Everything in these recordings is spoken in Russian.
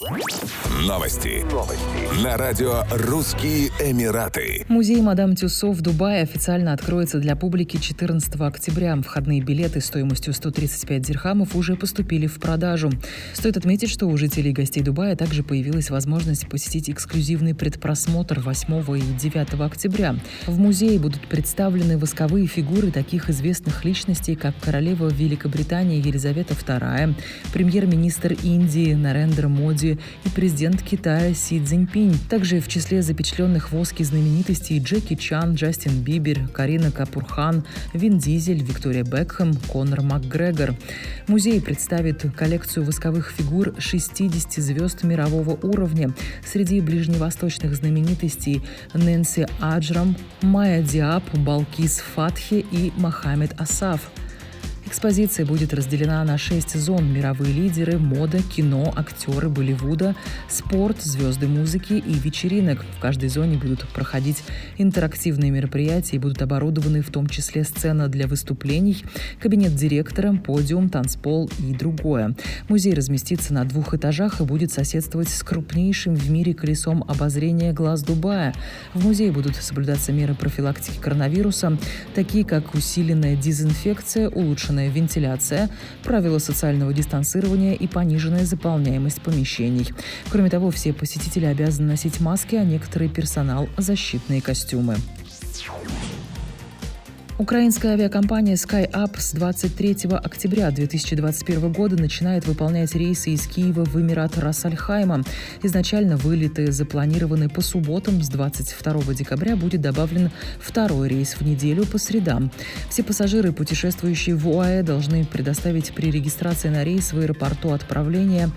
Новости. Новости. На радио «Русские Эмираты». Музей «Мадам Тюссо» в Дубае официально откроется для публики 14 октября. Входные билеты стоимостью 135 дирхамов уже поступили в продажу. Стоит отметить, что у жителей и гостей Дубая также появилась возможность посетить эксклюзивный предпросмотр 8 и 9 октября. В музее будут представлены восковые фигуры таких известных личностей, как королева Великобритании Елизавета II, премьер-министр Индии Нарендра Моди, и президент Китая Си Цзиньпинь. Также в числе запечатленных воски знаменитостей Джеки Чан, Джастин Бибер, Карина Капурхан, Вин Дизель, Виктория Бекхэм, Конор МакГрегор. Музей представит коллекцию восковых фигур 60 звезд мирового уровня. Среди ближневосточных знаменитостей Нэнси Аджрам, Майя Диаб, Балкис Фатхи и Мохаммед Асаф. Экспозиция будет разделена на шесть зон. Мировые лидеры, мода, кино, актеры Болливуда, спорт, звезды музыки и вечеринок. В каждой зоне будут проходить интерактивные мероприятия и будут оборудованы в том числе сцена для выступлений, кабинет директора, подиум, танцпол и другое. Музей разместится на двух этажах и будет соседствовать с крупнейшим в мире колесом обозрения глаз Дубая. В музее будут соблюдаться меры профилактики коронавируса, такие как усиленная дезинфекция, улучшенная повышенная вентиляция, правила социального дистанцирования и пониженная заполняемость помещений. Кроме того, все посетители обязаны носить маски, а некоторый персонал – защитные костюмы. Украинская авиакомпания SkyUp с 23 октября 2021 года начинает выполнять рейсы из Киева в Эмират Рассальхайма. Изначально вылеты запланированы по субботам. С 22 декабря будет добавлен второй рейс в неделю по средам. Все пассажиры, путешествующие в УАЭ, должны предоставить при регистрации на рейс в аэропорту отправления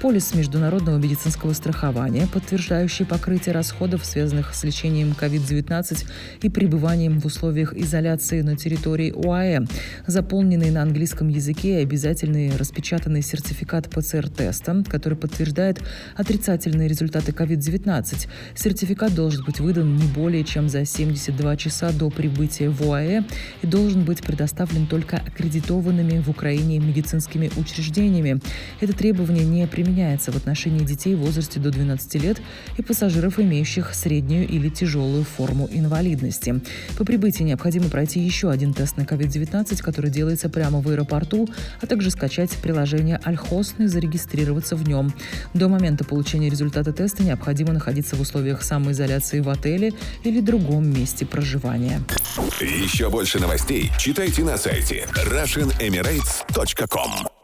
полис международного медицинского страхования, подтверждающий покрытие расходов, связанных с лечением COVID-19 и пребыванием в условиях изоляции регистрации на территории ОАЭ, заполненный на английском языке обязательный распечатанный сертификат ПЦР-теста, который подтверждает отрицательные результаты COVID-19. Сертификат должен быть выдан не более чем за 72 часа до прибытия в ОАЭ и должен быть предоставлен только аккредитованными в Украине медицинскими учреждениями. Это требование не применяется в отношении детей в возрасте до 12 лет и пассажиров, имеющих среднюю или тяжелую форму инвалидности. По прибытии необходимо еще один тест на COVID-19, который делается прямо в аэропорту, а также скачать приложение Альхосн и зарегистрироваться в нем. До момента получения результата теста необходимо находиться в условиях самоизоляции в отеле или другом месте проживания. Еще больше новостей читайте на сайте RussianEmirates.com